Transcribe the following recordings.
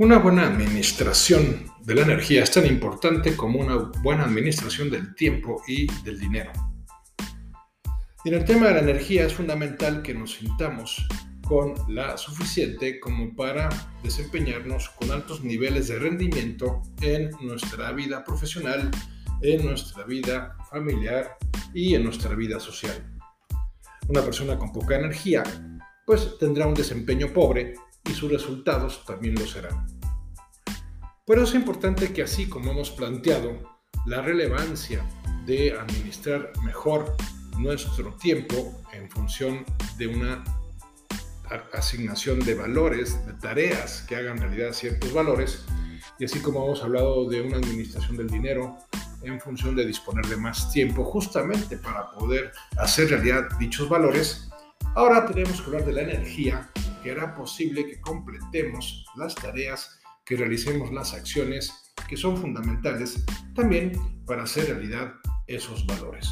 Una buena administración de la energía es tan importante como una buena administración del tiempo y del dinero. Y en el tema de la energía es fundamental que nos sintamos con la suficiente como para desempeñarnos con altos niveles de rendimiento en nuestra vida profesional, en nuestra vida familiar y en nuestra vida social. Una persona con poca energía pues tendrá un desempeño pobre y sus resultados también lo serán. Por eso es importante que así como hemos planteado la relevancia de administrar mejor nuestro tiempo en función de una asignación de valores, de tareas que hagan realidad ciertos valores, y así como hemos hablado de una administración del dinero en función de disponer de más tiempo justamente para poder hacer realidad dichos valores, ahora tenemos que hablar de la energía que hará posible que completemos las tareas, que realicemos las acciones que son fundamentales también para hacer realidad esos valores.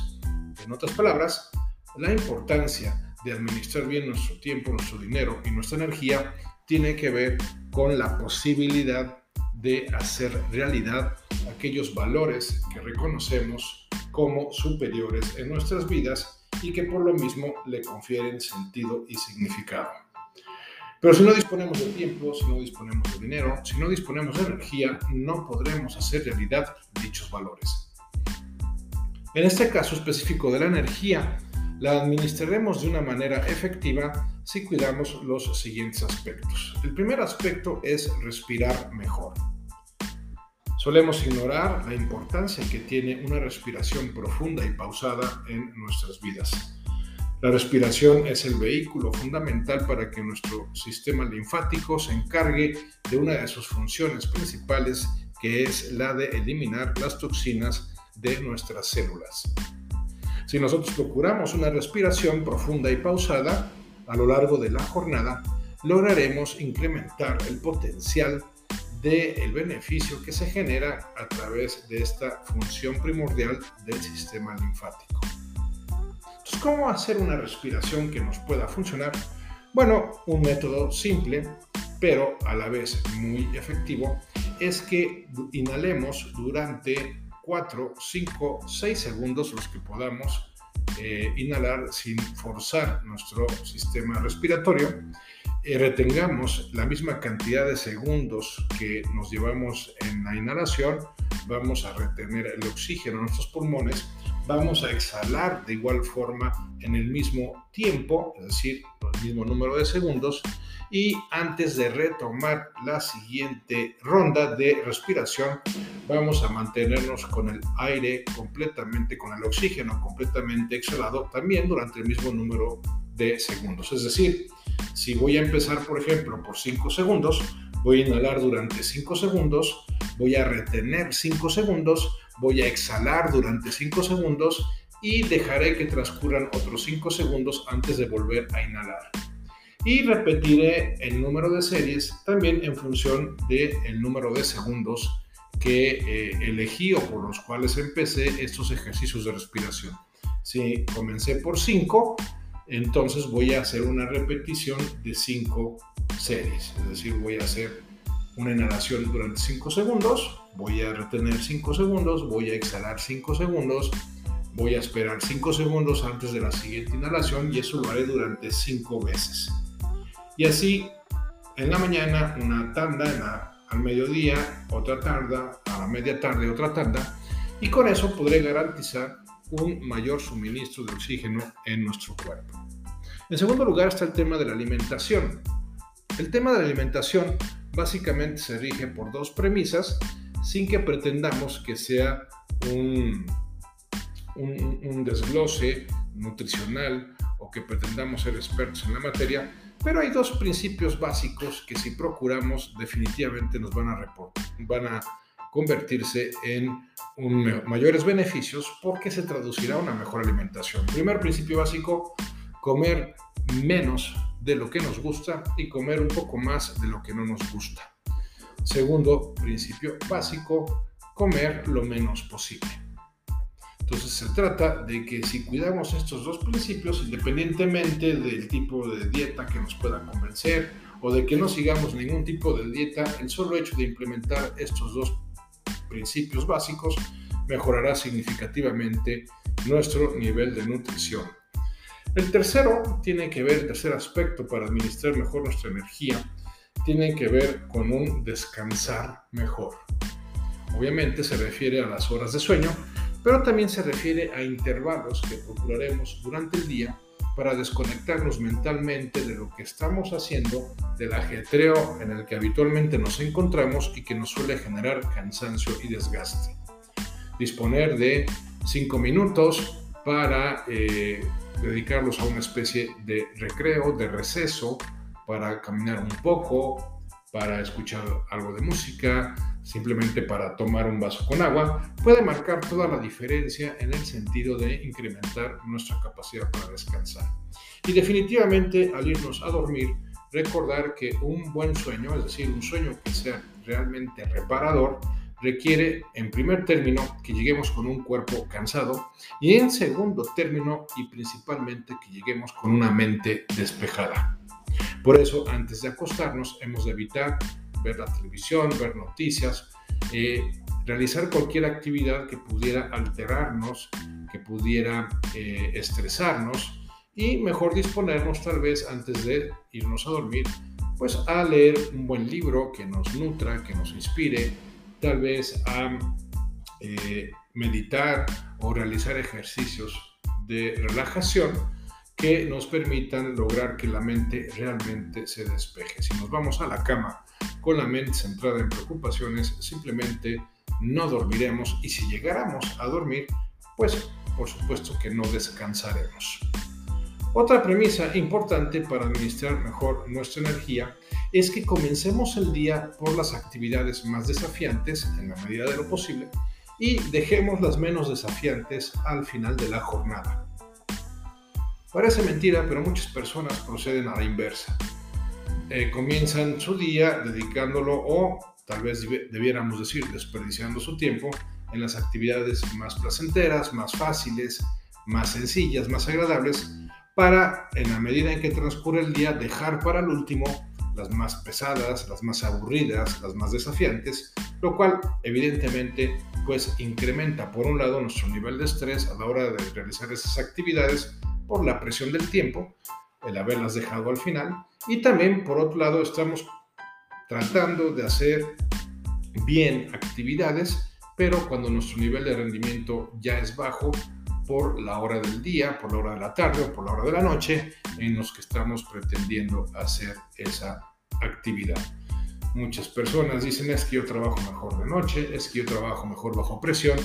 En otras palabras, la importancia de administrar bien nuestro tiempo, nuestro dinero y nuestra energía tiene que ver con la posibilidad de hacer realidad aquellos valores que reconocemos como superiores en nuestras vidas y que por lo mismo le confieren sentido y significado. Pero si no disponemos de tiempo, si no disponemos de dinero, si no disponemos de energía, no podremos hacer realidad dichos valores. En este caso específico de la energía, la administraremos de una manera efectiva si cuidamos los siguientes aspectos. El primer aspecto es respirar mejor. Solemos ignorar la importancia que tiene una respiración profunda y pausada en nuestras vidas. La respiración es el vehículo fundamental para que nuestro sistema linfático se encargue de una de sus funciones principales, que es la de eliminar las toxinas de nuestras células. Si nosotros procuramos una respiración profunda y pausada a lo largo de la jornada, lograremos incrementar el potencial del beneficio que se genera a través de esta función primordial del sistema linfático. ¿Cómo hacer una respiración que nos pueda funcionar? Bueno, un método simple, pero a la vez muy efectivo, es que inhalemos durante 4, 5, 6 segundos, los que podamos eh, inhalar sin forzar nuestro sistema respiratorio. Eh, retengamos la misma cantidad de segundos que nos llevamos en la inhalación, vamos a retener el oxígeno en nuestros pulmones vamos a exhalar de igual forma en el mismo tiempo, es decir, el mismo número de segundos, y antes de retomar la siguiente ronda de respiración, vamos a mantenernos con el aire completamente, con el oxígeno completamente exhalado, también durante el mismo número de segundos. Es decir, si voy a empezar, por ejemplo, por 5 segundos, voy a inhalar durante 5 segundos, voy a retener 5 segundos, voy a exhalar durante 5 segundos y dejaré que transcurran otros 5 segundos antes de volver a inhalar. Y repetiré el número de series también en función del el número de segundos que eh, elegí o por los cuales empecé estos ejercicios de respiración. Si comencé por 5, entonces voy a hacer una repetición de 5 series. Es decir, voy a hacer una inhalación durante 5 segundos, voy a retener 5 segundos, voy a exhalar 5 segundos, voy a esperar 5 segundos antes de la siguiente inhalación y eso lo haré durante 5 veces. Y así, en la mañana una tanda, al mediodía otra tanda, a la media tarde otra tanda, y con eso podré garantizar un mayor suministro de oxígeno en nuestro cuerpo. En segundo lugar está el tema de la alimentación. El tema de la alimentación básicamente se rige por dos premisas sin que pretendamos que sea un, un, desglose nutricional o que pretendamos ser expertos en la materia, pero hay dos principios básicos que si procuramos definitivamente nos van a, van a convertirse en mayores beneficios porque se traducirá a una mejor alimentación. Primer principio básico, comer menos de lo que nos gusta y comer un poco más de lo que no nos gusta. Segundo principio básico, comer lo menos posible. Entonces se trata de que si cuidamos estos dos principios, independientemente del tipo de dieta que nos pueda convencer o de que no sigamos ningún tipo de dieta, el solo hecho de implementar estos dos principios básicos mejorará significativamente nuestro nivel de nutrición. El tercero tiene que ver, el tercer aspecto para administrar mejor nuestra energía, tiene que ver con un descansar mejor. Obviamente se refiere a las horas de sueño, pero también se refiere a intervalos que procuraremos durante el día para desconectarnos mentalmente de lo que estamos haciendo, del ajetreo en el que habitualmente nos encontramos y que nos suele generar cansancio y desgaste. Disponer de cinco minutos para eh, dedicarlos a una especie de recreo, de receso, para caminar un poco, para escuchar algo de música, simplemente para tomar un vaso con agua, puede marcar toda la diferencia en el sentido de incrementar nuestra capacidad para descansar. Y definitivamente al irnos a dormir, recordar que un buen sueño, es decir, un sueño que sea realmente reparador, requiere en primer término que lleguemos con un cuerpo cansado y en segundo término y principalmente que lleguemos con una mente despejada. Por eso, antes de acostarnos, hemos de evitar ver la televisión, ver noticias, eh, realizar cualquier actividad que pudiera alterarnos, que pudiera eh, estresarnos y mejor disponernos tal vez antes de irnos a dormir, pues a leer un buen libro que nos nutra, que nos inspire, tal vez a eh, meditar o realizar ejercicios de relajación que nos permitan lograr que la mente realmente se despeje. Si nos vamos a la cama con la mente centrada en preocupaciones, simplemente no dormiremos y si llegáramos a dormir, pues por supuesto que no descansaremos. Otra premisa importante para administrar mejor nuestra energía es que comencemos el día por las actividades más desafiantes en la medida de lo posible y dejemos las menos desafiantes al final de la jornada. Parece mentira, pero muchas personas proceden a la inversa. Eh, comienzan su día dedicándolo o tal vez debiéramos decir desperdiciando su tiempo en las actividades más placenteras, más fáciles, más sencillas, más agradables, para en la medida en que transcurre el día dejar para el último las más pesadas, las más aburridas, las más desafiantes, lo cual evidentemente pues incrementa por un lado nuestro nivel de estrés a la hora de realizar esas actividades por la presión del tiempo, el haberlas dejado al final, y también por otro lado estamos tratando de hacer bien actividades, pero cuando nuestro nivel de rendimiento ya es bajo por la hora del día, por la hora de la tarde o por la hora de la noche en los que estamos pretendiendo hacer esa actividad. Muchas personas dicen es que yo trabajo mejor de noche, es que yo trabajo mejor bajo presión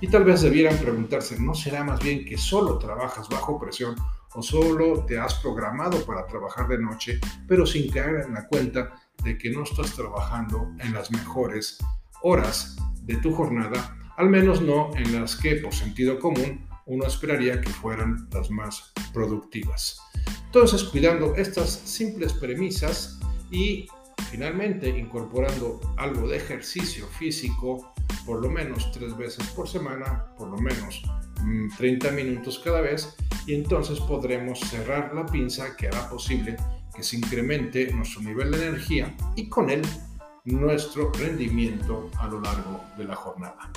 y tal vez debieran preguntarse, ¿no será más bien que solo trabajas bajo presión o solo te has programado para trabajar de noche, pero sin caer en la cuenta de que no estás trabajando en las mejores horas de tu jornada, al menos no en las que por sentido común uno esperaría que fueran las más productivas. Entonces, cuidando estas simples premisas y finalmente incorporando algo de ejercicio físico, por lo menos tres veces por semana, por lo menos 30 mm, minutos cada vez, y entonces podremos cerrar la pinza que hará posible que se incremente nuestro nivel de energía y con él nuestro rendimiento a lo largo de la jornada.